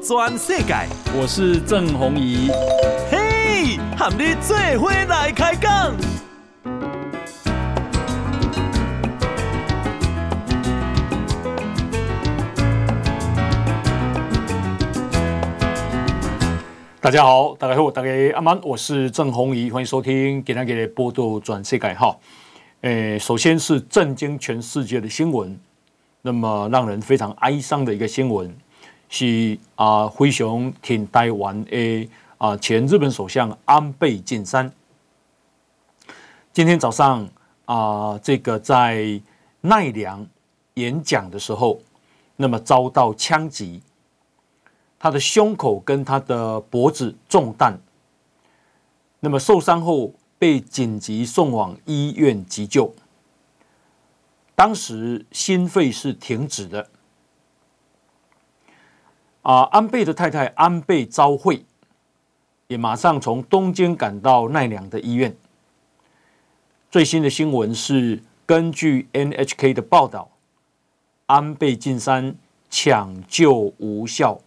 转世界，我是郑宏仪。嘿，和你做伙来开讲。大家好，大家好，大家阿曼，我是郑宏仪，欢迎收听今天的报道全世界哈。诶，首先是震惊全世界的新闻，那么让人非常哀伤的一个新闻。是啊，非常挺台湾的啊，前日本首相安倍晋三，今天早上啊，这个在奈良演讲的时候，那么遭到枪击，他的胸口跟他的脖子中弹，那么受伤后被紧急送往医院急救，当时心肺是停止的。啊，安倍的太太安倍昭惠也马上从东京赶到奈良的医院。最新的新闻是，根据 NHK 的报道，安倍晋三抢救无效，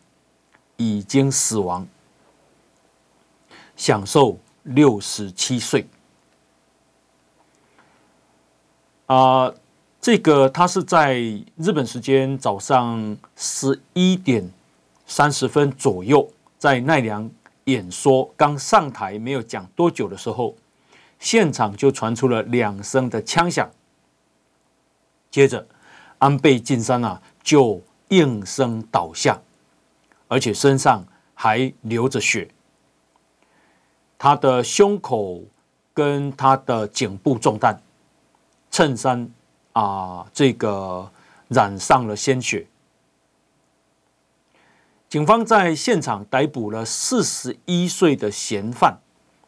已经死亡，享寿六十七岁。啊，这个他是在日本时间早上十一点。三十分左右，在奈良演说刚上台没有讲多久的时候，现场就传出了两声的枪响。接着，安倍晋三啊就应声倒下，而且身上还流着血。他的胸口跟他的颈部中弹，衬衫啊这个染上了鲜血。警方在现场逮捕了四十一岁的嫌犯，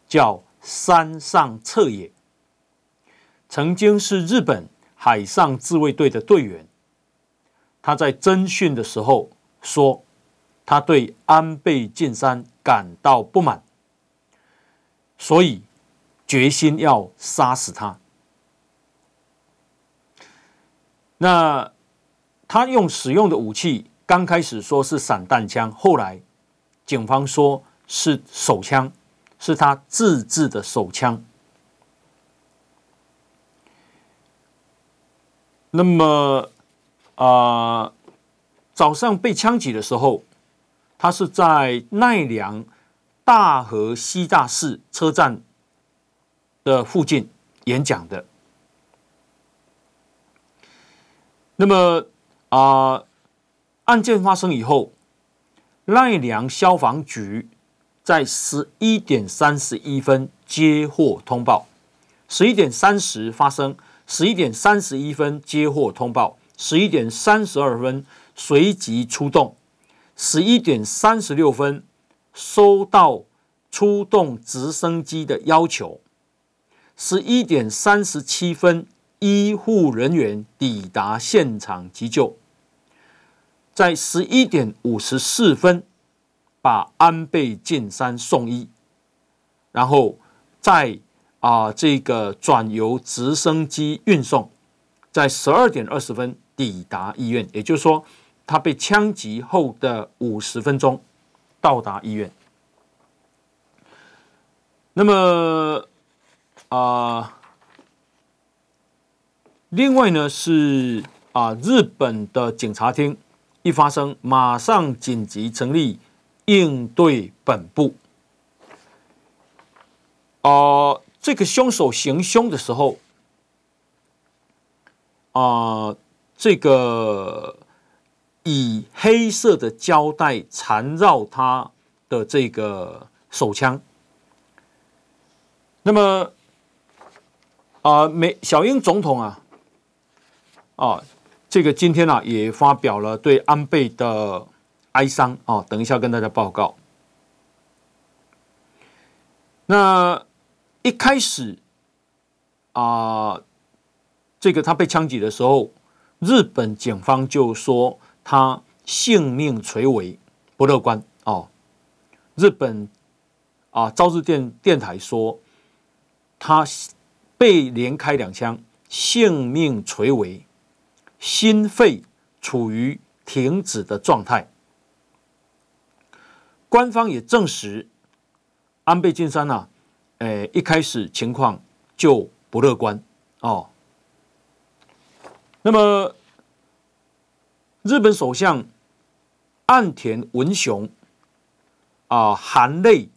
叫山上彻也，曾经是日本海上自卫队的队员。他在侦讯的时候说，他对安倍晋三感到不满，所以决心要杀死他。那他用使用的武器。刚开始说是散弹枪，后来警方说是手枪，是他自制的手枪。那么啊、早上被枪击的时候，他是在奈良大和西大寺车站的附近演讲的。那么啊。案件发生以后，奈良消防局在十一点三十一分接获通报，十一点三十发生，十一点三十一分接获通报，十一点三十二分随即出动，十一点三十六分收到出动直升机的要求，十一点三十七分医护人员抵达现场急救。在十一点五十四分，把安倍晋三送医，然后再啊、这个转由直升机运送，在十二点二十分抵达医院，也就是说，他被枪击后的五十分钟到达医院。那么啊、另外呢是啊、日本的警察厅。一发生，马上紧急成立应对本部。啊、呃，这个凶手行凶的时候，啊、呃，这个以黑色的胶带缠绕他的这个手枪。那么，啊、呃，美小英总统啊，啊。这个今天啊，也发表了对安倍的哀伤啊，等一下跟大家报告。那一开始啊，这个他被枪击的时候，日本警方就说他性命垂危，不乐观哦。日本啊，朝日电电台说他被连开两枪，性命垂危。心肺处于停止的状态。官方也证实，安倍晋三啊，诶，一开始情况就不乐观哦。那么，日本首相岸田文雄啊，含泪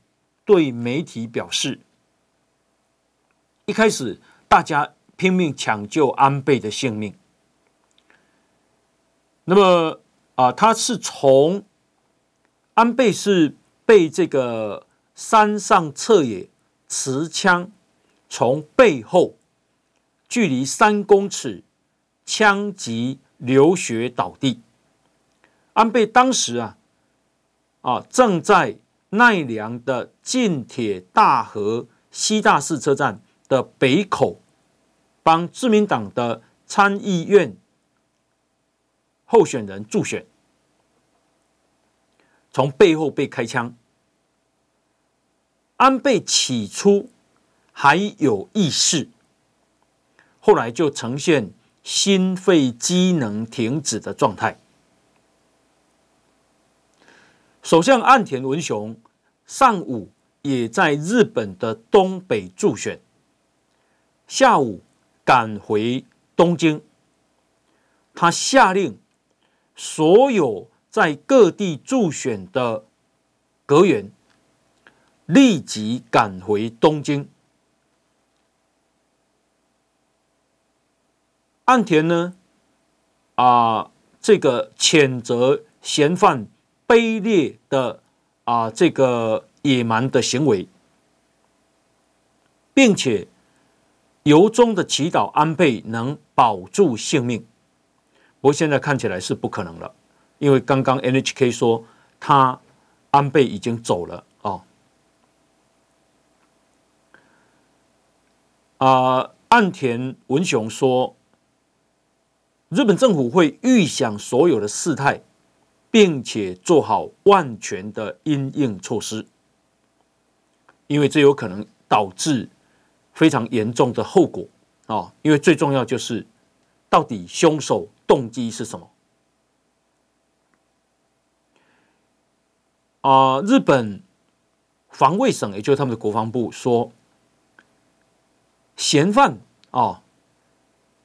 对媒体表示，一开始大家拼命抢救安倍的性命。那么啊，他是从安倍是被这个山上彻也持枪从背后距离三公尺。枪击流血倒地，安倍当时啊啊正在奈良的近铁大和西大寺车站的北口，帮自民党的参议院候选人助选，从背后被开枪。安倍起初还有意识，后来就呈现。心肺机能停止的状态。首相岸田文雄上午也在日本的东北助选，下午赶回东京。他下令所有在各地助选的阁员立即赶回东京。岸田呢？啊，这个谴责嫌犯卑劣的啊，这个野蛮的行为，并且由衷的祈祷安倍能保住性命。不过现在看起来是不可能了，因为刚刚 NHK 说他安倍已经走了哦。啊，岸田文雄说。日本政府会预想所有的事态，并且做好万全的因应措施，因为这有可能导致非常严重的后果啊！因为最重要就是，到底凶手动机是什么？啊，日本防卫省，也就是他们的国防部说，嫌犯啊，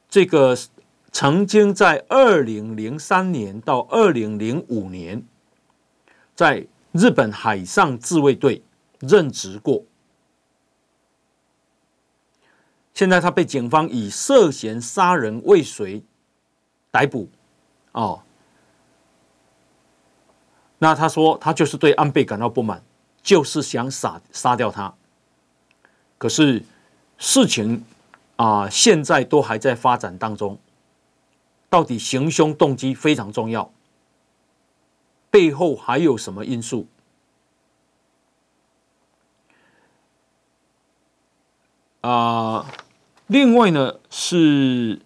这个。曾经在二零零三年到二零零五年，在日本海上自卫队任职过。现在他被警方以涉嫌杀人未遂逮捕。哦，那他说他就是对安倍感到不满，就是想杀杀掉他。可是事情啊，现在都还在发展当中。到底行凶动机非常重要，背后还有什么因素？啊、另外呢是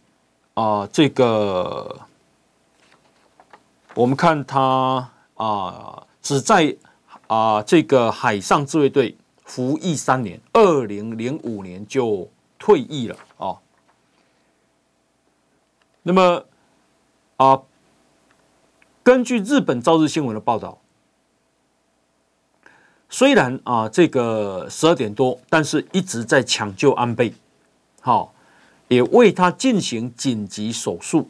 啊、这个我们看他啊、只在啊、这个海上自卫队服役三年，二零零五年就退役了啊、哦。那么。啊，根据日本朝日新闻的报道，虽然啊这个十二点多，但是一直在抢救安倍，好，也为他进行紧急手术。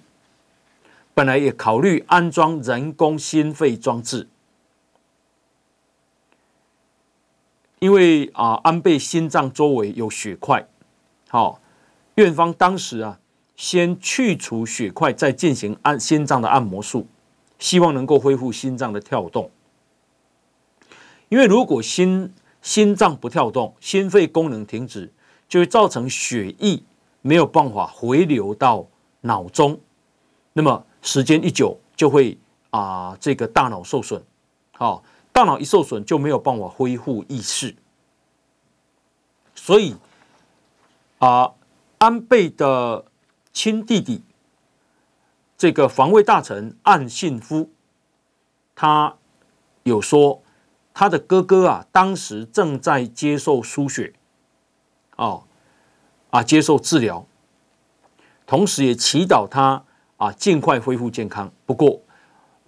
本来也考虑安装人工心肺装置，因为啊安倍心脏周围有血块，好，院方当时啊。先去除血块，再进行按心脏的按摩术，希望能够恢复心脏的跳动。因为如果心心脏不跳动，心肺功能停止，就会造成血液没有办法回流到脑中，那么时间一久就会啊、呃、这个大脑受损，好、大脑一受损就没有办法恢复意识，所以啊、安倍的。亲弟弟，这个防卫大臣岸信夫，他有说，他的哥哥啊，当时正在接受输血，哦，啊，接受治疗，同时也祈祷他啊尽快恢复健康。不过，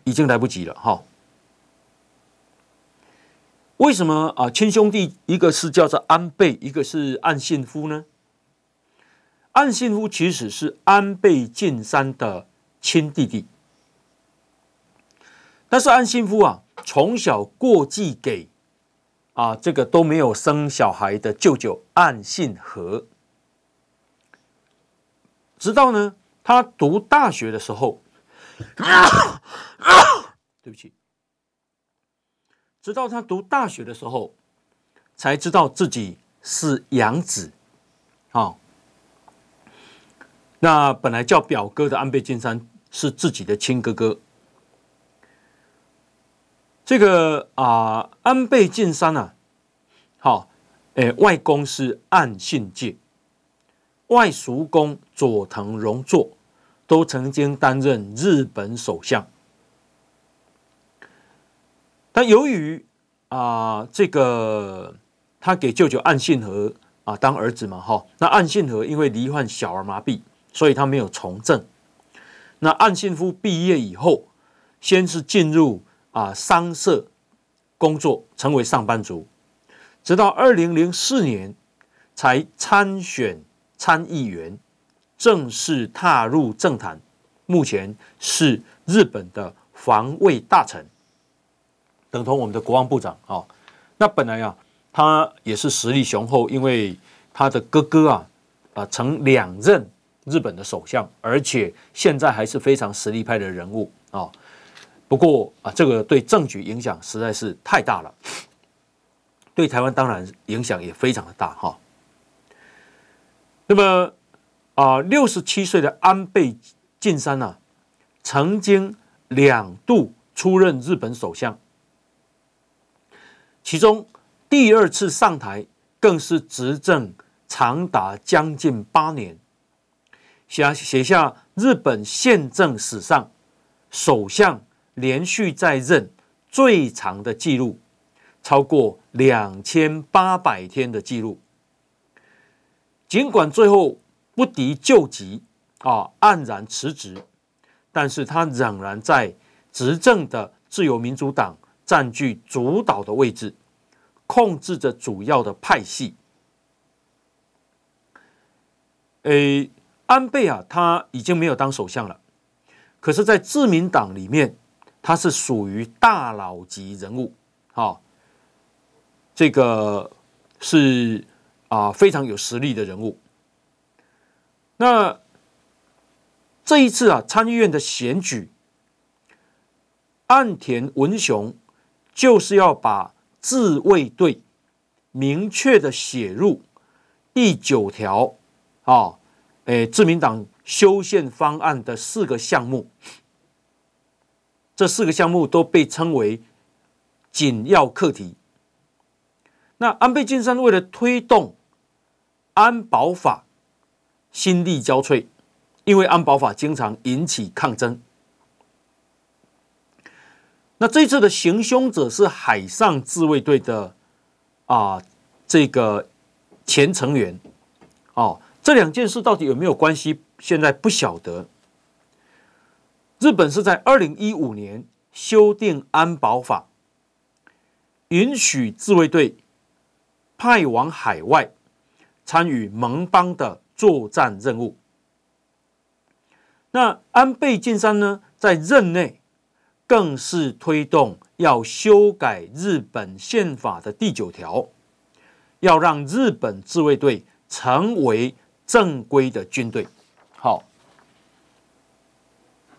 已经来不及了哈。为什么啊亲兄弟一个是叫做安倍，一个是岸信夫呢？岸信夫其实是安倍晋三的亲弟弟，但是岸信夫啊从小过继给啊这个都没有生小孩的舅舅岸信和，直到呢他读大学的时候，对不起。直到他读大学的时候，才知道自己是养子，啊，那本来叫表哥的安倍晋三是自己的亲哥哥。这个啊，安倍晋三啊，好，诶，外公是岸信介，外叔公佐藤荣作都曾经担任日本首相。但由于啊、这个他给舅舅岸信和啊当儿子嘛，哈，那岸信和因为罹患小儿麻痹，所以他没有从政。那岸信夫毕业以后，先是进入啊商社工作，成为上班族，直到二零零四年才参选参议员，正式踏入政坛。目前是日本的防卫大臣。等同我们的国防部长啊，那本来啊，他也是实力雄厚，因为他的哥哥啊，啊，曾两任日本的首相，而且现在还是非常实力派的人物啊。不过啊，这个对政局影响实在是太大了，对台湾当然影响也非常的大哈。那么啊，六十七岁的安倍晋三呢，曾经两度出任日本首相。其中第二次上台更是执政长达将近八年，写写下日本宪政史上首相连续在任最长的记录，超过两千八百天的记录。尽管最后不敌旧疾啊，黯然辞职，但是他仍然在执政的自由民主党。占据主导的位置，控制着主要的派系。诶，安倍啊，他已经没有当首相了，可是，在自民党里面，他是属于大佬级人物，哈，这个是啊非常有实力的人物。那这一次啊，参议院的选举，岸田文雄。就是要把自卫队明确的写入第九条啊，诶，自民党修宪方案的四个项目，这四个项目都被称为紧要课题。那安倍晋三为了推动安保法，心力交瘁，因为安保法经常引起抗争。那这次的行凶者是海上自卫队的啊，这个前成员哦，这两件事到底有没有关系？现在不晓得。日本是在二零一五年修订安保法，允许自卫队派往海外参与盟邦的作战任务。那安倍晋三呢，在任内。更是推动要修改日本宪法的第九条，要让日本自卫队成为正规的军队。好，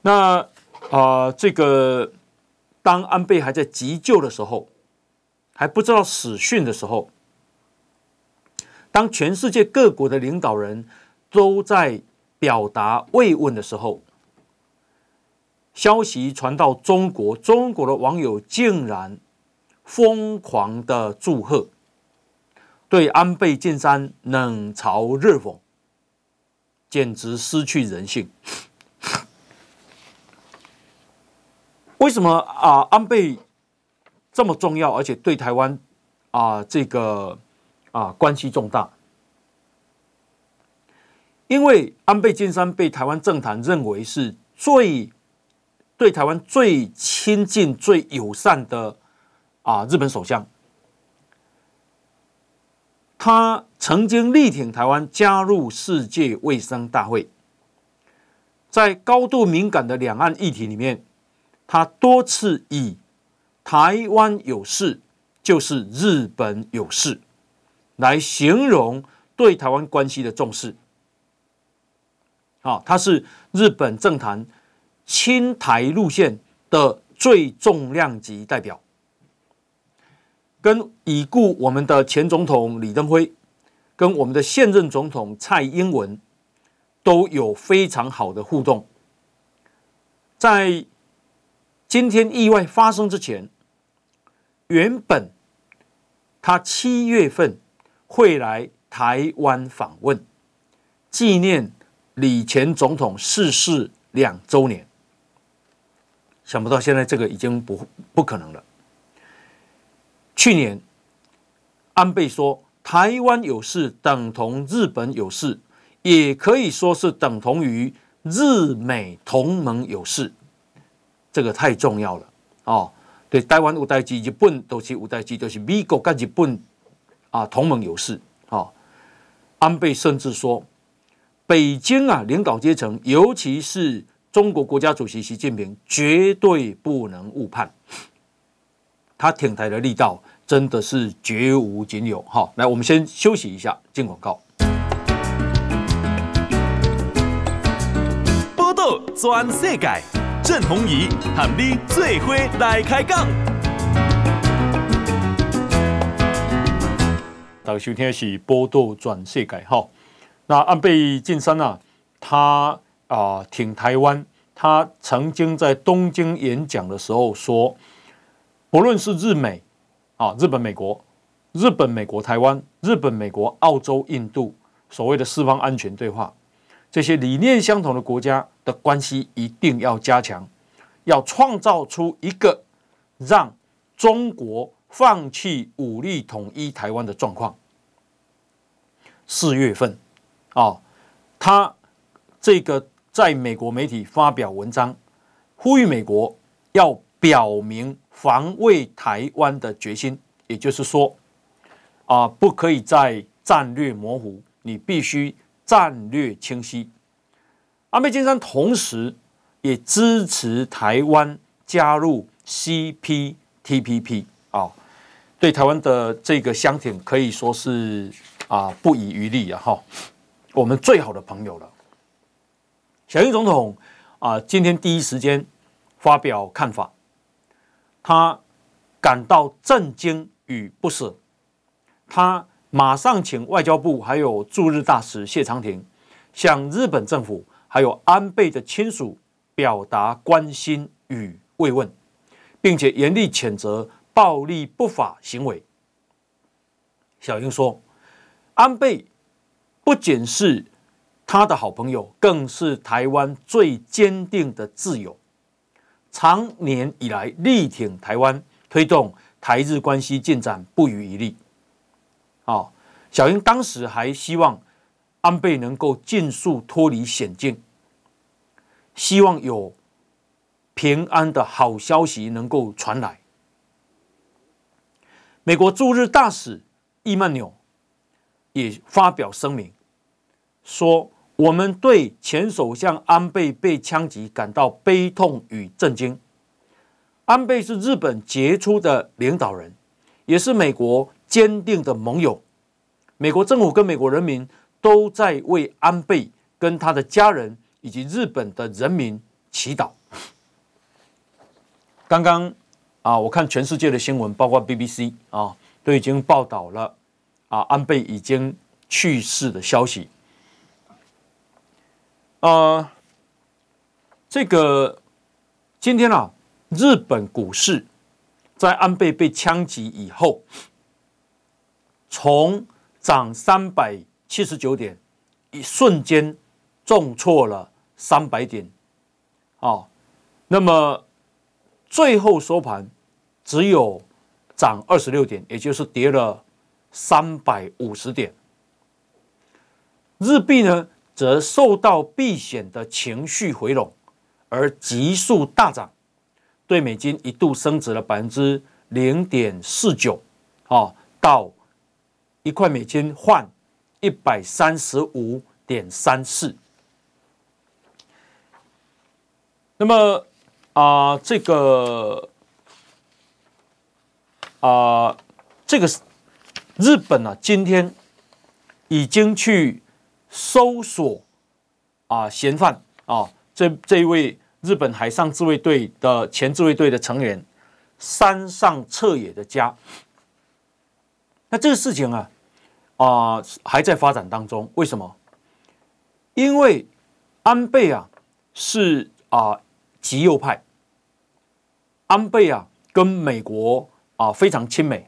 那啊、这个当安倍还在急救的时候，还不知道死讯的时候，当全世界各国的领导人都在表达慰问的时候。消息传到中国，中国的网友竟然疯狂的祝贺，对安倍晋三冷嘲热讽，简直失去人性。为什么啊？安倍这么重要，而且对台湾啊这个啊关系重大？因为安倍晋三被台湾政坛认为是最。对台湾最亲近、最友善的啊日本首相，他曾经力挺台湾加入世界卫生大会，在高度敏感的两岸议题里面，他多次以“台湾有事就是日本有事”来形容对台湾关系的重视。啊，他是日本政坛亲台路线的最重量级代表。跟已故我们的前总统李登辉，跟我们的现任总统蔡英文都有非常好的互动。在今天意外发生之前，原本他七月份会来台湾访问，纪念李前总统逝世两周年。想不到现在这个已经不不可能了。去年，安倍说台湾有事等同日本有事，也可以说是等同于日美同盟有事。这个太重要了哦。对，台湾有代志，日本都是有代志，都是美国跟日本啊同盟有事。哦，安倍甚至说，北京啊领导阶层，尤其是中国国家主席习近平，绝对不能误判。他挺台的力道真的是绝无仅有。好，来，我们先休息一下，进广告。报道全世界，郑弘仪和你最伙来开讲。大家收听的是报道全世界。好，那安倍晋三啊，他啊挺台湾，他曾经在东京演讲的时候说。不论是日美，啊，日本、美国、日本、美国、台湾、日本、美国、澳洲、印度，所谓的四方安全对话，这些理念相同的国家的关系一定要加强，要创造出一个让中国放弃武力统一台湾的状况。四月份，啊，他这个在美国媒体发表文章，呼吁美国要表明。防卫台湾的决心，也就是说，啊，不可以再战略模糊，你必须战略清晰。安倍晋三同时也支持台湾加入 CPTPP 啊，对台湾的这个相挺可以说是啊不遗余力啊哈，我们最好的朋友了。小英总统啊，今天第一时间发表看法。他感到震惊与不舍，他马上请外交部还有驻日大使谢长廷向日本政府还有安倍的亲属表达关心与慰问，并且严厉谴责暴力不法行为。小英说，安倍不仅是他的好朋友，更是台湾最坚定的挚友。长年以来力挺台湾，推动台日关系进展不遗余力。哦，小英当时还希望安倍能够尽速脱离险境，希望有平安的好消息能够传来。美国驻日大使伊曼纽也发表声明说。我们对前首相安倍被枪击感到悲痛与震惊。安倍是日本杰出的领导人，也是美国坚定的盟友。美国政府跟美国人民都在为安倍跟他的家人以及日本的人民祈祷。刚刚啊，我看全世界的新闻，包括 BBC 啊，都已经报道了啊，安倍已经去世的消息。啊、呃，这个今天啊，日本股市在安倍被枪击以后，从涨三百七十九点，一瞬间重挫了三百点，啊、那么最后收盘只有涨二十六点，也就是跌了三百五十点，日币呢？则受到避险的情绪回笼，而急速大涨，对美金一度升值了百分之零点四九，啊，到一块美金换一百三十五点三四。那么啊、这个啊、这个日本呢、啊，今天已经去搜索啊嫌犯啊，这这一位日本海上自卫队的前自卫队的成员山上彻也的家。那这个事情啊啊、还在发展当中，为什么？因为安倍啊是啊。极右派，安倍啊，跟美国啊非常亲美，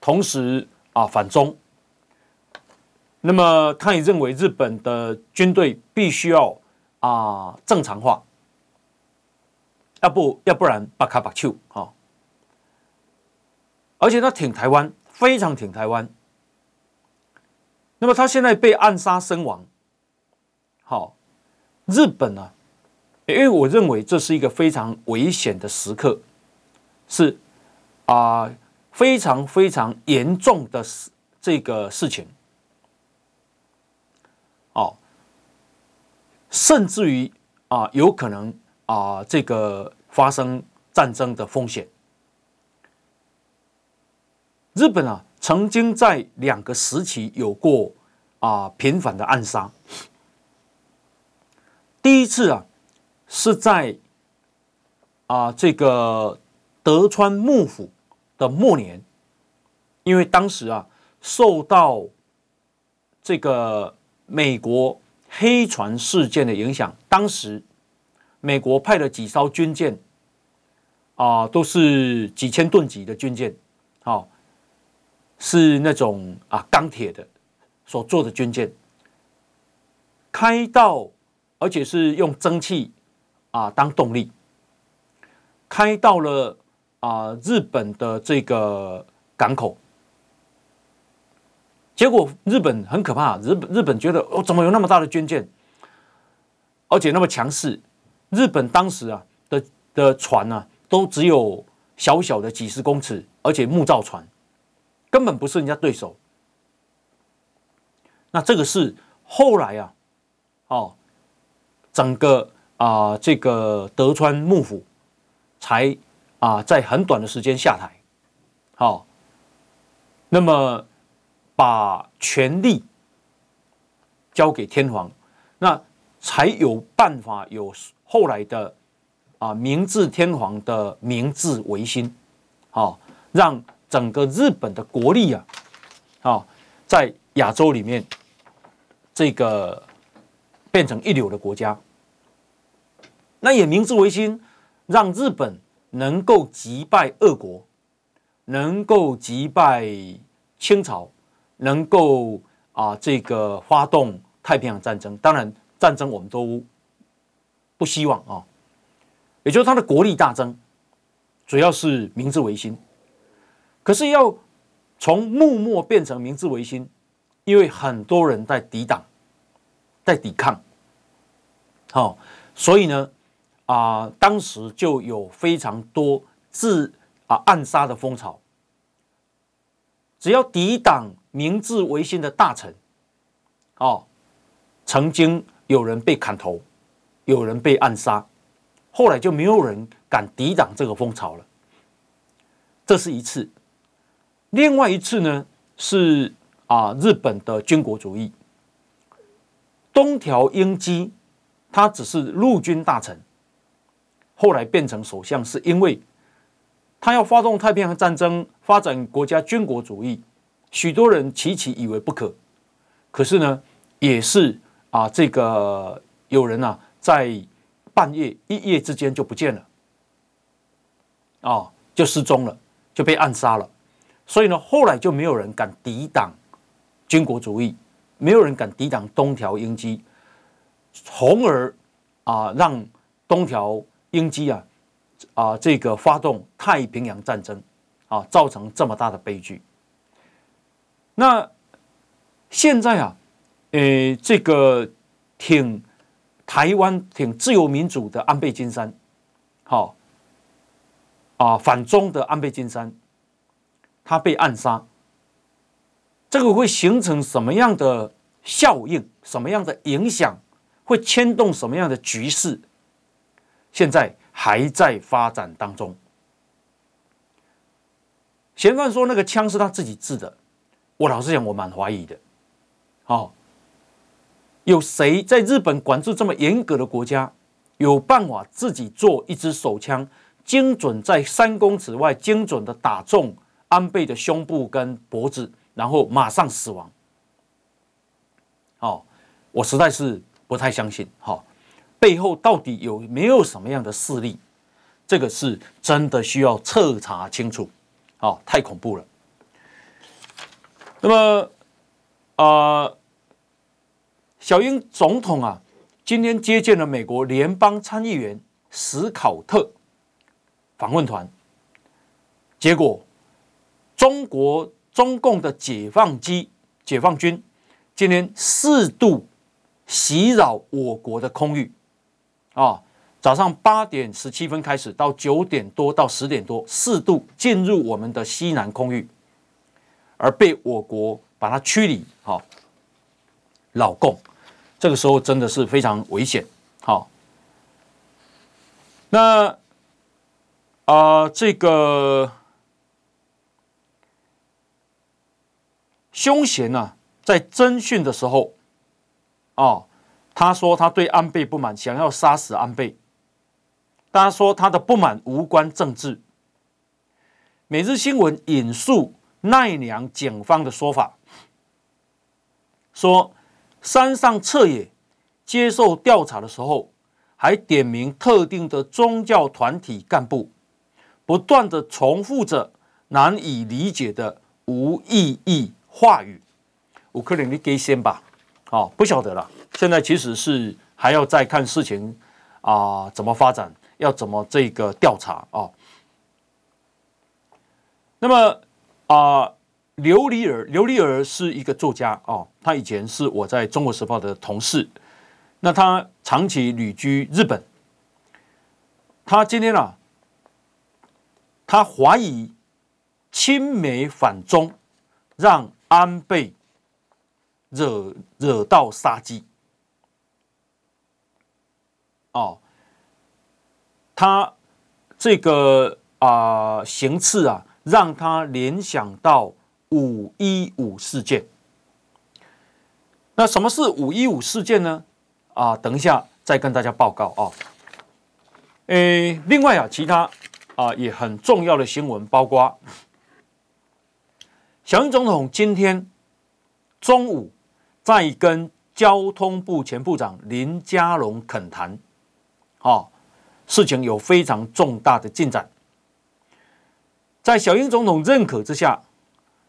同时啊反中。那么他也认为日本的军队必须要啊正常化，要不要不然巴卡巴丘啊。而且他挺台湾，非常挺台湾。那么他现在被暗杀身亡，好，日本呢、啊？因为我认为这是一个非常危险的时刻，是啊、非常非常严重的事这个事情，哦，甚至于啊、有可能啊、这个发生战争的风险。日本啊曾经在两个时期有过啊频繁的暗杀，第一次啊。是在啊，这个德川幕府的末年，因为当时啊，受到这个美国黑船事件的影响，当时美国派了几艘军舰啊，都是几千吨级的军舰，好，是那种啊钢铁的所做的军舰，开到，而且是用蒸汽。啊，当动力开到了啊日本的这个港口，结果日本很可怕，日本日本觉得哦，怎么有那么大的军舰，而且那么强势？日本当时啊的的船呢、啊，都只有小小的几十公尺，而且木造船，根本不是人家对手。那这个是后来啊，哦，整个。啊、这个德川幕府才啊、在很短的时间下台，好、哦，那么把权力交给天皇，那才有办法有后来的啊、明治天皇的明治维新，好、哦，让整个日本的国力啊，啊、哦，在亚洲里面这个变成一流的国家。那也明治维新，让日本能够击败俄国，能够击败清朝，能够啊这个发动太平洋战争。当然，战争我们都不希望啊，也就是他的国力大增，主要是明治维新。可是要从幕末变成明治维新，因为很多人在抵挡，在抵抗，好，所以呢。啊、当时就有非常多自啊暗杀的风潮。只要抵挡明治维新的大臣，哦，曾经有人被砍头，有人被暗杀，后来就没有人敢抵挡这个风潮了。这是一次。另外一次呢，是啊日本的军国主义。东条英机，他只是陆军大臣。后来变成首相，是因为他要发动太平洋战争，发展国家军国主义。许多人齐齐以为不可，可是呢，也是啊，这个有人啊，在半夜一夜之间就不见了，啊，就失踪了，就被暗杀了。所以呢，后来就没有人敢抵挡军国主义，没有人敢抵挡东条英机，从而啊，让东条。英机啊，啊，这个发动太平洋战争啊，造成这么大的悲剧。那现在啊，呃，这个挺台湾、挺自由民主的安倍晋三，好啊，反中的安倍晋三，他被暗杀。这个会形成什么样的效应？什么样的影响？会牵动什么样的局势？现在还在发展当中。嫌犯说那个枪是他自己制的，我老实讲，我蛮怀疑的。好，有谁在日本管制这么严格的国家，有办法自己做一支手枪，精准在三公尺外精准的打中安倍的胸部跟脖子，然后马上死亡？哦，我实在是不太相信。好，背后到底有没有什么样的势力？这个是真的需要彻查清楚。哦，太恐怖了。那么，呃，小英总统啊，今天接见了美国联邦参议员史考特访问团，结果，中国中共的解放机、解放军今天四度袭扰我国的空域，啊。早上八点十七分开始，到九点多到十点多，四度进入我们的西南空域，而被我国把它驱离。好，老共，这个时候真的是非常危险。好，那啊、呃，这个凶嫌呢，在侦讯的时候，哦，他说他对安倍不满，想要杀死安倍。他说他的不满无关政治。每日新闻引述奈良警方的说法，说山上彻也接受调查的时候，还点名特定的宗教团体干部，不断的重复着难以理解的无意义话语。乌克兰，你给先吧，哦，不晓得了。现在其实是还要再看事情啊、怎么发展。要怎么这个调查啊？那么啊，刘丽儿，刘丽儿是一个作家啊，他以前是我在中国时报的同事，那他长期旅居日本，他今天啊，他怀疑亲美反中，让安倍惹惹到杀机，哦。他这个啊、行刺啊，让他联想到五一五事件。那什么是五一五事件呢？啊，等一下再跟大家报告啊。诶，另外啊，其他啊也很重要的新闻，包括小英总统今天中午在跟交通部前部长林佳龙恳谈，啊。事情有非常重大的进展，在小英总统认可之下，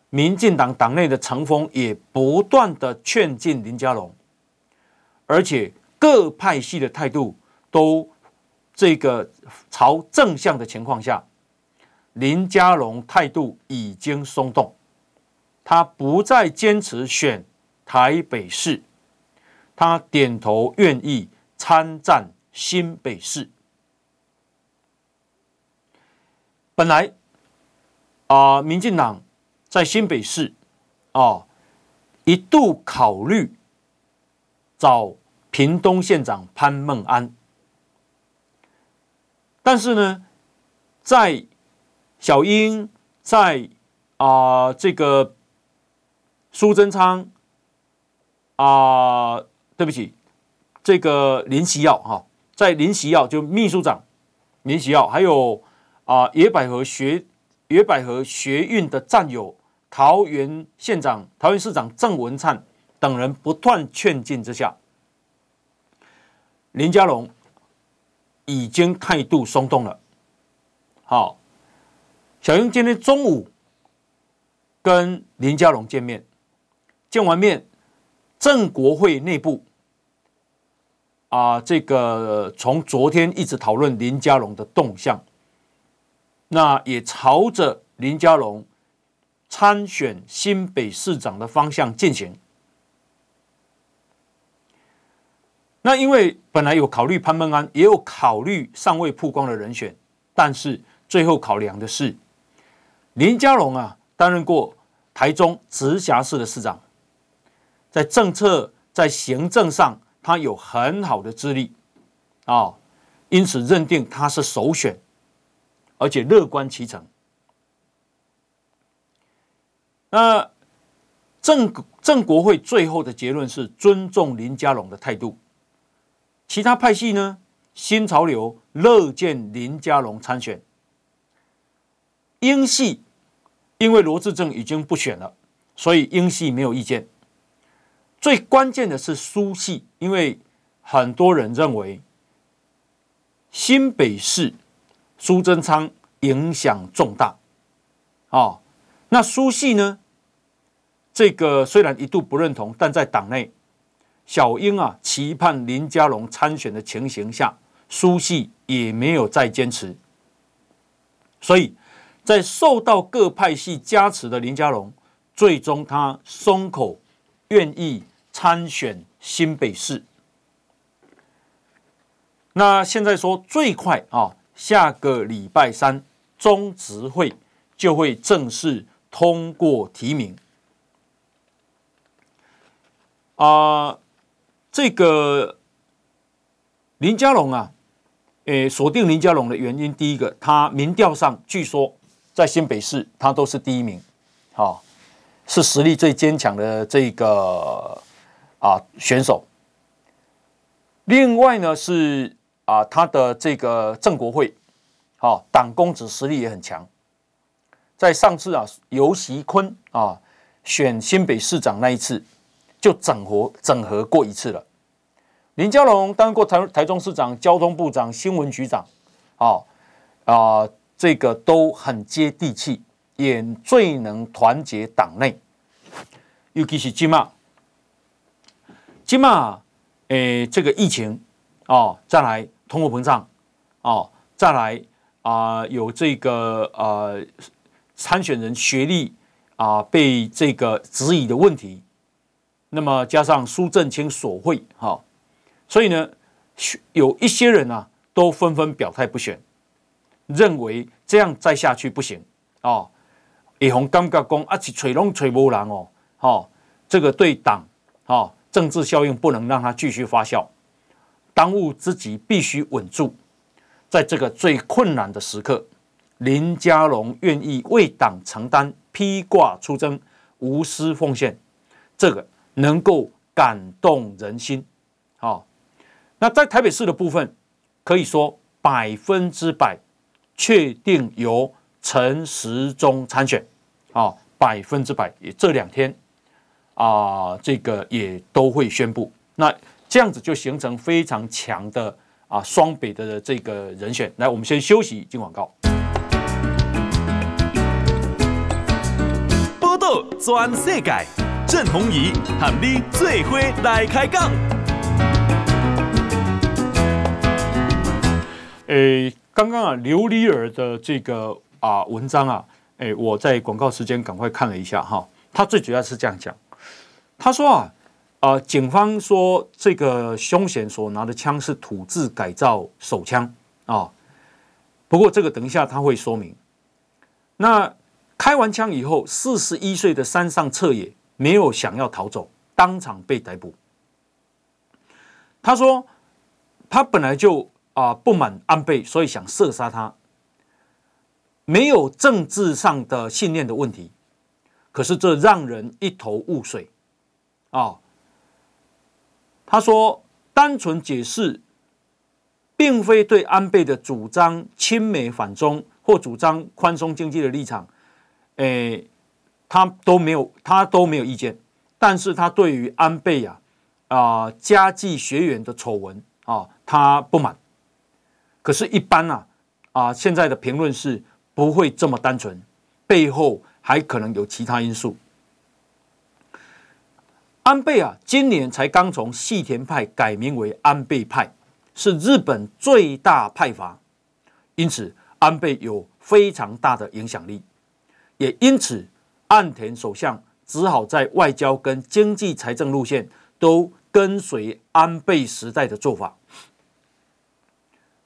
民进党党内的层峰也不断的劝进林佳龙，而且各派系的态度都这个朝正向的情况下，林佳龙态度已经松动，他不再坚持选台北市，他点头愿意参战新北市。本来啊、民进党在新北市啊、一度考虑找屏东县长潘孟安，但是呢，在小英在啊、这个苏贞昌啊、对不起，这个林锡耀哈，在林锡耀就秘书长林锡耀还有。啊，野百合学野百合学运的战友，桃园县长、桃园市长郑文灿等人不断劝进之下，林佳龙已经态度松动了。好，小英今天中午跟林佳龙见面，见完面，郑国会内部啊，这个从昨天一直讨论林佳龙的动向。那也朝着林佳龙参选新北市长的方向进行。那因为本来有考虑潘孟安，也有考虑尚未曝光的人选，但是最后考量的是林佳龙啊，担任过台中直辖市的市长，在政策在行政上，他有很好的资历啊，因此认定他是首选，而且乐观其成。那郑郑国会最后的结论是尊重林佳龙的态度，其他派系呢？新潮流乐见林佳龙参选，英系因为罗志政已经不选了，所以英系没有意见。最关键的是苏系，因为很多人认为新北市苏贞昌影响重大，啊、那苏系呢？这个虽然一度不认同，但在党内小英啊期盼林佳龙参选的情形下。苏系也没有再坚持，所以在受到各派系加持的林佳龙，最终他松口愿意参选新北市。那现在说最快啊，下个礼拜三中执会就会正式通过提名。啊，这个林佳龙啊。诶，锁定林佳龙的原因，第一个，他民调上据说在新北市他都是第一名，好，是实力最坚强的这个啊选手。另外呢是啊他的这个郑国会，好党公子实力也很强，在上次啊游锡堃啊选新北市长那一次就整合整合过一次了。林佳龙当过台台中市长、交通部长、新闻局长，啊啊，这个都很接地气，也最能团结党内。尤其是今嘛，今嘛，诶，这个疫情哦，再来通货膨胀哦，再来啊，有这个呃参选人学历啊被这个质疑的问题，那么加上苏震清索贿哈。所以呢，有一些人啊，都纷纷表态不选，认为这样再下去不行哦。以红尴尬讲，啊，是吹龙吹波浪哦，哦，这个对党哦政治效应不能让它继续发酵，当务之急必须稳住，在这个最困难的时刻，林佳龙愿意为党承担，披挂出征，无私奉献，这个能够感动人心，哦。那在台北市的部分，可以说百分之百确定由陈时中参选，啊，百分之百也这两天啊，这个也都会宣布。那这样子就形成非常强的啊双北的这个人选。来，我们先休息，进广告。报道全世界，郑弘仪和你最伙来开讲。诶，刚刚啊，刘里尔的这个啊文章啊，哎，我在广告时间赶快看了一下哈。他最主要是这样讲，他说啊，啊，警方说这个凶嫌所拿的枪是土制改造手枪啊。不过这个等一下他会说明。那开完枪以后，四十一岁的山上彻野没有想要逃走，当场被逮捕。他说他本来就。啊，不满安倍，所以想射杀他，没有政治上的信念的问题，可是这让人一头雾水啊。他说，单纯解释，并非对安倍的主张亲美反中或主张宽松经济的立场，诶，他都没有，他都没有意见，但是他对于安倍呀，啊，家计学园的丑闻啊，他不满。可是，一般啊，啊，现在的评论是不会这么单纯，背后还可能有其他因素。安倍啊，今年才刚从细田派改名为安倍派，是日本最大派阀，因此安倍有非常大的影响力，也因此岸田首相只好在外交跟经济财政路线都跟随安倍时代的做法。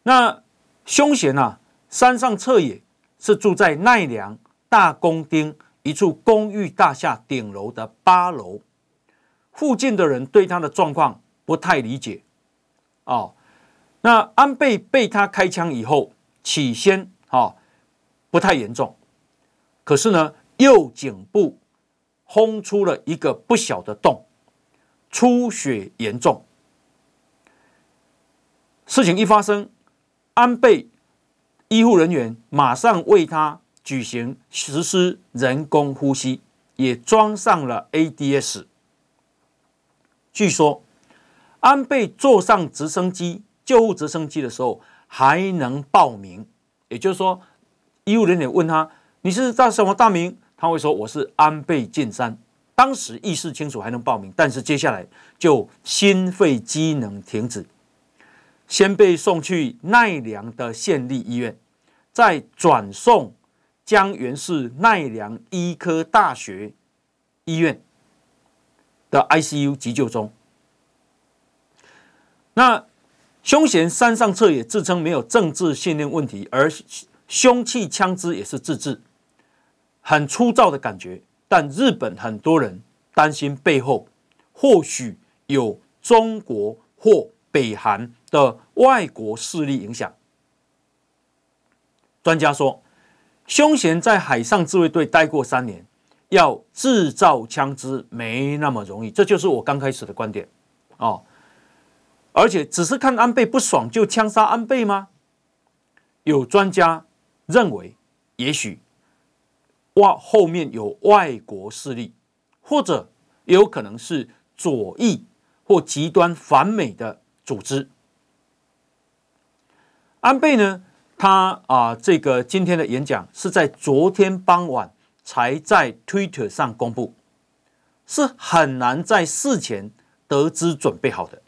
那凶嫌啊，山上彻也是住在奈良大宫町一处公寓大厦顶楼的八楼。附近的人对他的状况不太理解。哦，那安倍被他开枪以后，起先哦不太严重，可是呢，右颈部轰出了一个不小的洞，出血严重。事情一发生，安倍医护人员马上为他举行实施人工呼吸，也装上了 ADS。据说，安倍坐上直升机救护直升机的时候还能报名，也就是说，医护人员问他：“你是叫什么大名？”他会说：“我是安倍晋三。”当时意识清楚，还能报名，但是接下来就心肺机能停止。先被送去奈良的县立医院，再转送江原市奈良医科大学医院的 ICU 急救中。那凶嫌山上彻也自称没有政治信念问题，而凶器枪支也是自制，很粗糙的感觉。但日本很多人担心背后或许有中国或北韩的外国势力影响。专家说，凶嫌在海上自卫队待过三年，要制造枪支没那么容易。这就是我刚开始的观点哦。而且只是看安倍不爽就枪杀安倍吗？有专家认为，也许哇后面有外国势力，或者也有可能是左翼或极端反美的。组织安倍呢？他啊，这个今天的演讲是在昨天傍晚才在 Twitter 上公布，是很难在事前得知准备好的。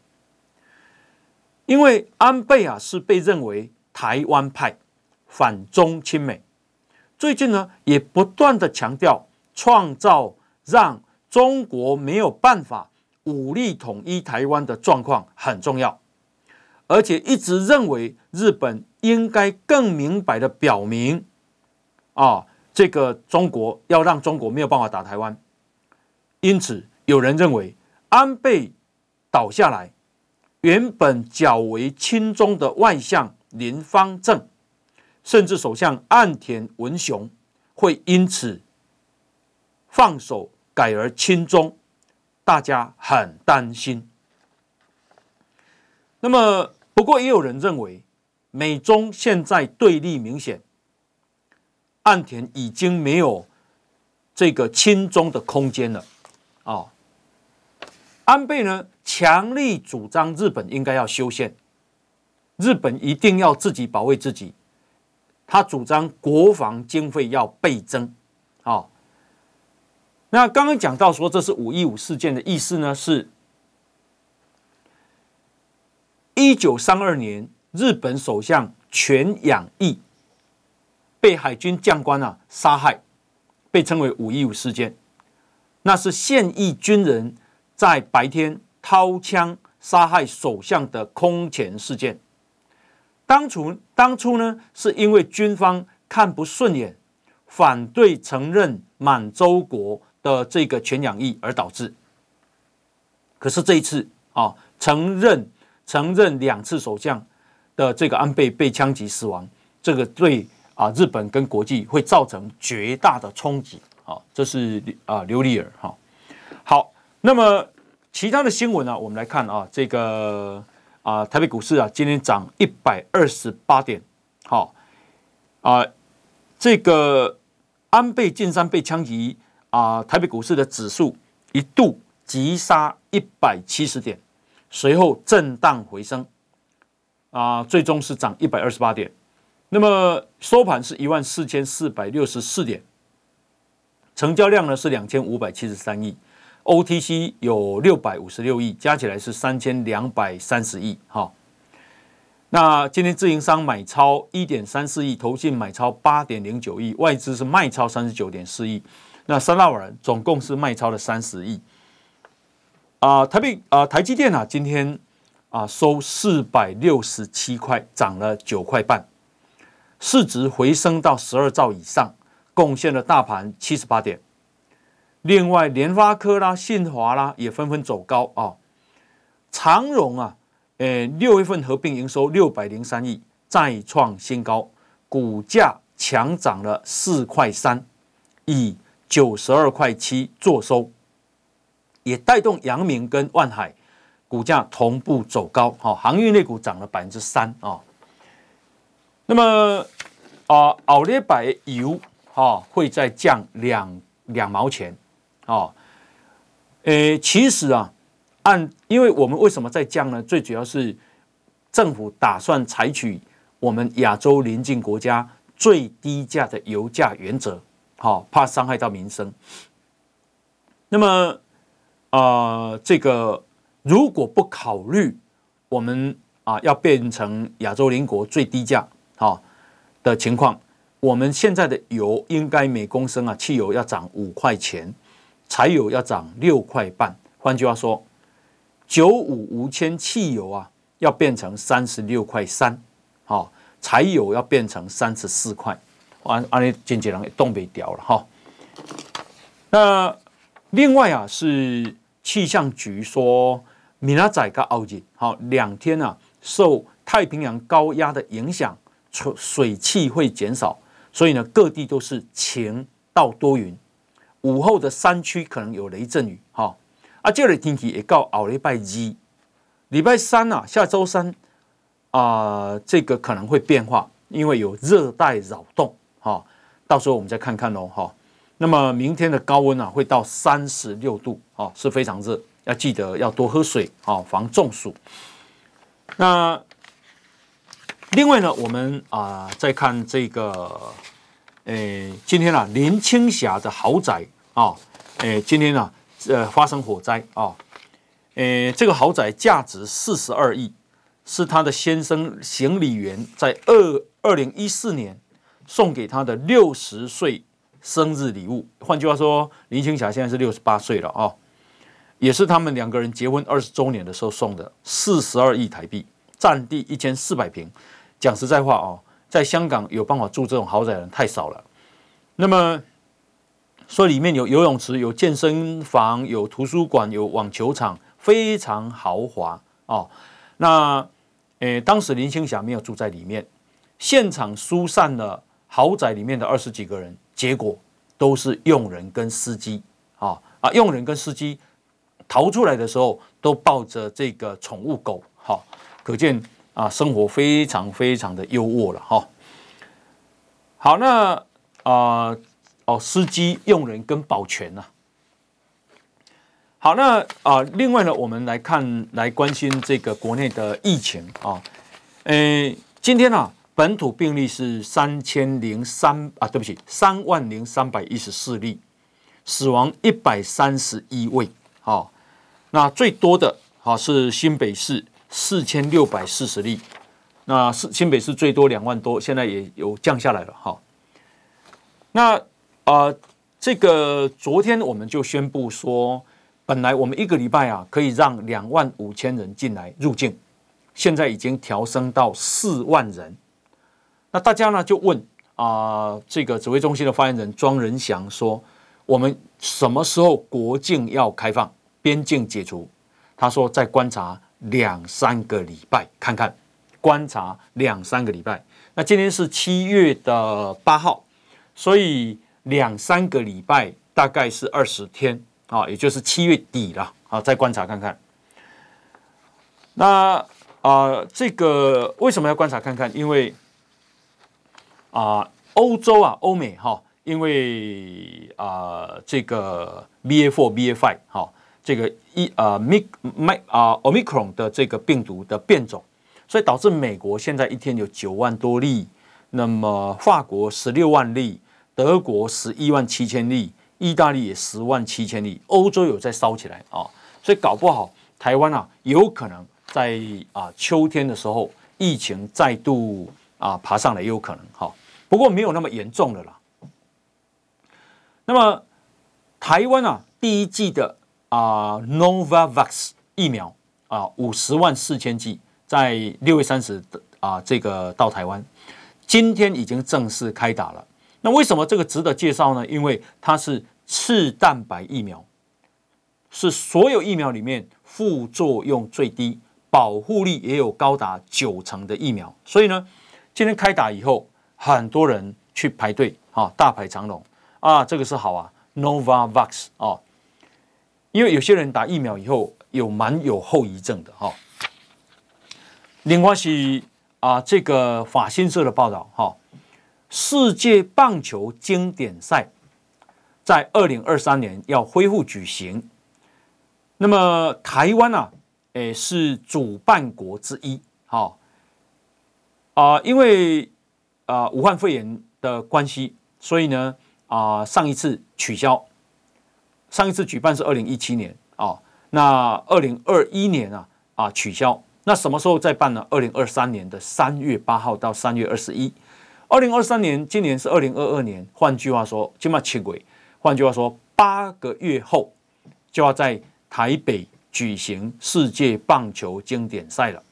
因为安倍啊是被认为台湾派、反中亲美，最近呢也不断的强调创造让中国没有办法。武力统一台湾的状况很重要，而且一直认为日本应该更明白的表明，啊，这个中国要让中国没有办法打台湾。因此，有人认为安倍倒下来，原本较为亲中的外相林芳正，甚至首相岸田文雄会因此放手，改而亲中。大家很担心。那么，不过也有人认为，美中现在对立明显，岸田已经没有这个亲中的空间了。啊，安倍呢，强力主张日本应该要修宪，日本一定要自己保卫自己。他主张国防经费要倍增。啊。那刚刚讲到说，这是五一五事件的意思呢，是一九三二年日本首相犬养毅被海军将官啊杀害，被称为五一五事件。那是现役军人在白天掏枪杀害首相的空前事件。当初当初呢，是因为军方看不顺眼，反对承认满洲国。的这个犬养毅而导致，可是这一次啊，承认承认两次首相的这个安倍被枪击死亡，这个对啊日本跟国际会造成绝大的冲击啊，这是啊刘立尔哈。好，那么其他的新闻呢，我们来看啊，这个啊台北股市啊今天涨一百二十八点，好啊，这个安倍晋三被枪击。啊，台北股市的指数一度急杀一百七十点，随后震荡回升，啊，最终是涨一百二十八点。那么收盘是一万四千四百六十四点，成交量呢是两千五百七十三亿，OTC 有六百五十六亿，加起来是三千两百三十亿。哈，那今天自营商买超一点三四亿，投信买超八点零九亿，外资是卖超三十九点四亿。那三大法人总共是卖超了三十亿啊，台币啊，台积电啊，今天啊收四百六十七块，涨了九块半，市值回升到十二兆以上，贡献了大盘七十八点。另外联发科啦、信华啦也纷纷走高啊。长荣啊，诶，六月份合并营收六百零三亿，再创新高，股价强涨了四块三，以九十二块七作收，也带动阳明跟万海股价同步走高。哈，航运类股涨了百分之三啊。那么啊，奥利百油哈会再降两两毛钱。哦，诶，其实啊，按因为我们为什么在降呢？最主要是政府打算采取我们亚洲邻近国家最低价的油价原则，好、怕伤害到民生。那么，呃，这个如果不考虑我们啊要变成亚洲邻国最低价好、哦、的情况，我们现在的油应该每公升啊，汽油要涨五块钱。柴油要涨六块半，换句话说，九五无铅汽油啊要变成三十六块三，好，柴油要变成三十四块，完，安尼经济人也冻未掉了哈。那另外啊，是气象局说，明仔载跟后日好两天啊，受太平洋高压的影响，水水汽会减少，所以呢，各地都是晴到多云。午后的山区可能有雷阵雨，哈啊，这个天气也告后礼拜二，礼拜三啊，下周三啊、呃，这个可能会变化，因为有热带扰动，哈，到时候我们再看看喽，哈。那么明天的高温啊，会到三十六度，啊，是非常热，要记得要多喝水，啊，防中暑。那另外呢，我们啊，再看这个，诶，今天啊，林青霞的豪宅。啊、诶，今天呢、啊，呃，发生火灾啊，诶，这个豪宅价值四十二亿，是他的先生行李员在二二零一四年送给他的六十岁生日礼物。换句话说，林青霞现在是六十八岁了啊，也是他们两个人结婚二十周年的时候送的，四十二亿台币，占地一千四百平。讲实在话哦，在香港有办法住这种豪宅的人太少了。那么。说里面有游泳池、有健身房、有图书馆、有网球场，非常豪华哦。那诶，当时林青霞没有住在里面，现场疏散了豪宅里面的二十几个人，结果都是佣人跟司机啊啊，佣人跟司机逃出来的时候都抱着这个宠物狗，哈，可见啊，生活非常非常的优渥了哈。好，那啊。哦，司机、用人跟保全呐、啊。好，那啊、另外呢，我们来看，来关心这个国内的疫情啊。嗯，今天啊，本土病例是三千零三啊，对不起，三万零三百一十四例，死亡一百三十一位。好，那最多的啊是新北市四千六百四十例，那是新北市最多两万多，现在也有降下来了。哈，那。啊、呃，这个昨天我们就宣布说，本来我们一个礼拜啊可以让两万五千人进来入境，现在已经调升到四万人。那大家呢就问啊、这个指挥中心的发言人庄仁祥说，我们什么时候国境要开放，边境解除？他说再观察两三个礼拜看看，观察两三个礼拜。那今天是七月的八号，所以。两三个礼拜，大概是二十天啊，也就是七月底了啊，再观察看看。那啊，这个为什么要观察看看？因为啊，欧洲啊，欧美哈，因为啊，这个 BA four、BA five 哈，这个一啊 mic mic 啊 Omicron 的这个病毒的变种，所以导致美国现在一天有九万多例，那么法国十六万例。德国十一万七千例，意大利也十万七千例，欧洲有在烧起来啊，所以搞不好台湾啊有可能在啊秋天的时候疫情再度啊爬上来也有可能哈，不过没有那么严重的啦。那么台湾啊第一季的啊 Novavax 疫苗啊五十万四千剂在六月三十啊这个到台湾，今天已经正式开打了。那为什么这个值得介绍呢？因为它是次蛋白疫苗，是所有疫苗里面副作用最低、保护力也有高达九成的疫苗。所以呢，今天开打以后，很多人去排队啊，大排长龙啊，这个是好啊，Novavax 哦，因为有些人打疫苗以后有蛮有后遗症的哈。另外是啊，这个法新社的报道哈。世界棒球经典赛在二零二三年要恢复举行，那么台湾啊，诶是主办国之一，好啊，因为啊武汉肺炎的关系，所以呢啊上一次取消，上一次举办是二零一七年啊，那二零二一年啊啊取消，那什么时候再办呢？二零二三年的三月八号到三月二十一。二零二三年，今年是二零二二年。换句话说，今嘛七鬼。换句话说，八个月后就要在台北举行世界棒球经典赛了。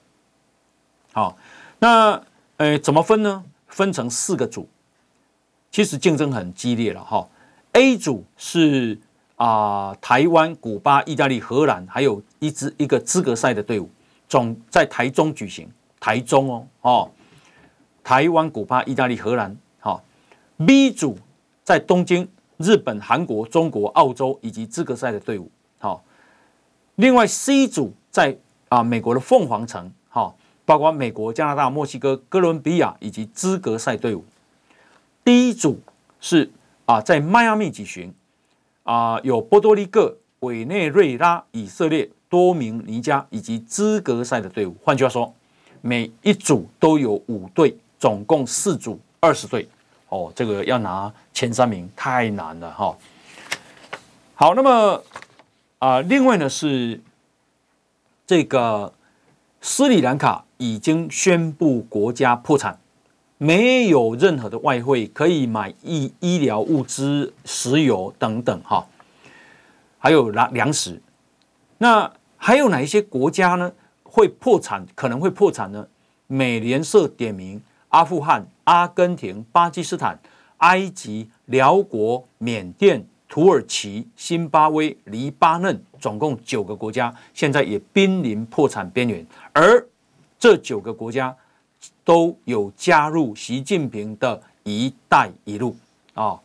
好，那呃，怎么分呢？分成四个组，其实竞争很激烈了哈。A 组是啊、台湾、古巴、意大利、荷兰，还有一支一个资格赛的队伍，总在台中举行。台中哦，哦。台湾、古巴、意大利、荷兰，好。B 组在东京，日本、韩国、中国、澳洲以及资格赛的队伍，好。另外 C 组在啊美国的凤凰城，好，包括美国、加拿大、墨西哥、哥伦比亚以及资格赛队伍。第一组是啊在迈阿密举行，啊有波多黎各、委内瑞拉、以色列、多明尼加以及资格赛的队伍。换句话说，每一组都有五队。总共四组二十队，哦，这个要拿前三名太难了哈。好，那么啊，另外呢是这个斯里兰卡已经宣布国家破产，没有任何的外汇可以买医医疗物资、石油等等哈，还有粮粮食。那还有哪一些国家呢会破产？可能会破产呢？美联社点名。阿富汗、阿根廷、巴基斯坦、埃及、寮国、缅甸、土耳其、辛巴威、黎巴嫩，总共九个国家，现在也濒临破产边缘。而这九个国家都有加入习近平的一带一路啊。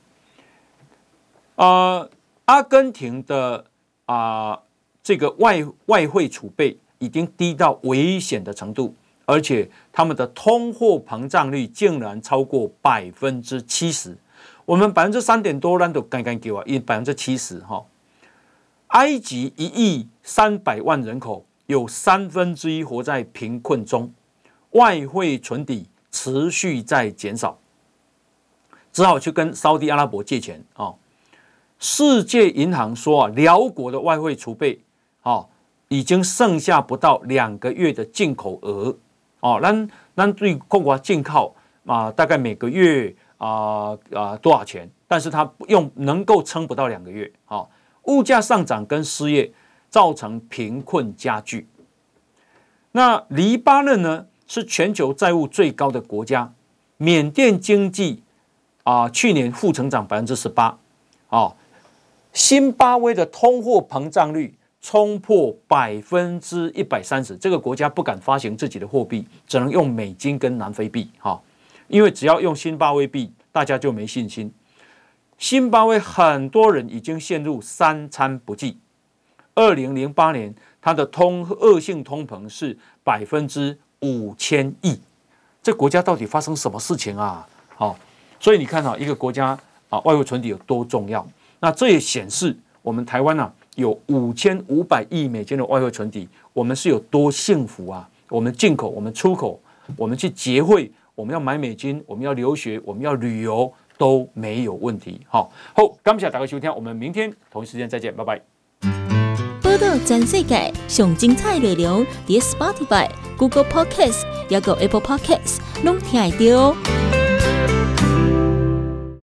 呃，阿根廷的啊、这个外外汇储备已经低到危险的程度。而且他们的通货膨胀率竟然超过百分之七十，我们百分之三点多，那都刚刚给我一百分之七十哈。埃及一亿三百万人口，有三分之一活在贫困中，外汇存底持续在减少，只好去跟沙地阿拉伯借钱啊。世界银行说啊，辽国的外汇储备啊，已经剩下不到两个月的进口额。哦，那那对中国进口啊，大概每个月啊啊多少钱？但是它用能够撑不到两个月。啊、物价上涨跟失业造成贫困加剧。那黎巴嫩呢，是全球债务最高的国家。缅甸经济啊，去年负成长百分之十八。哦，新巴威的通货膨胀率。冲破百分之一百三十，这个国家不敢发行自己的货币，只能用美金跟南非币。哈，因为只要用新巴威币，大家就没信心。新巴威很多人已经陷入三餐不继。二零零八年，它的通恶性通膨是百分之五千亿。这国家到底发生什么事情啊？好，所以你看啊，一个国家啊，外汇存底有多重要？那这也显示我们台湾呢、啊。有五千五百亿美金的外汇存底，我们是有多幸福啊！我们进口，我们出口，我们去结汇，我们要买美金，我们要留学，我们要旅游都没有问题。好，好，感谢大家收听，我们明天同一时间再见，拜拜。报道全世界上精彩内容，伫 Spotify、Google Podcasts，还有 Apple Podcasts，拢听得到。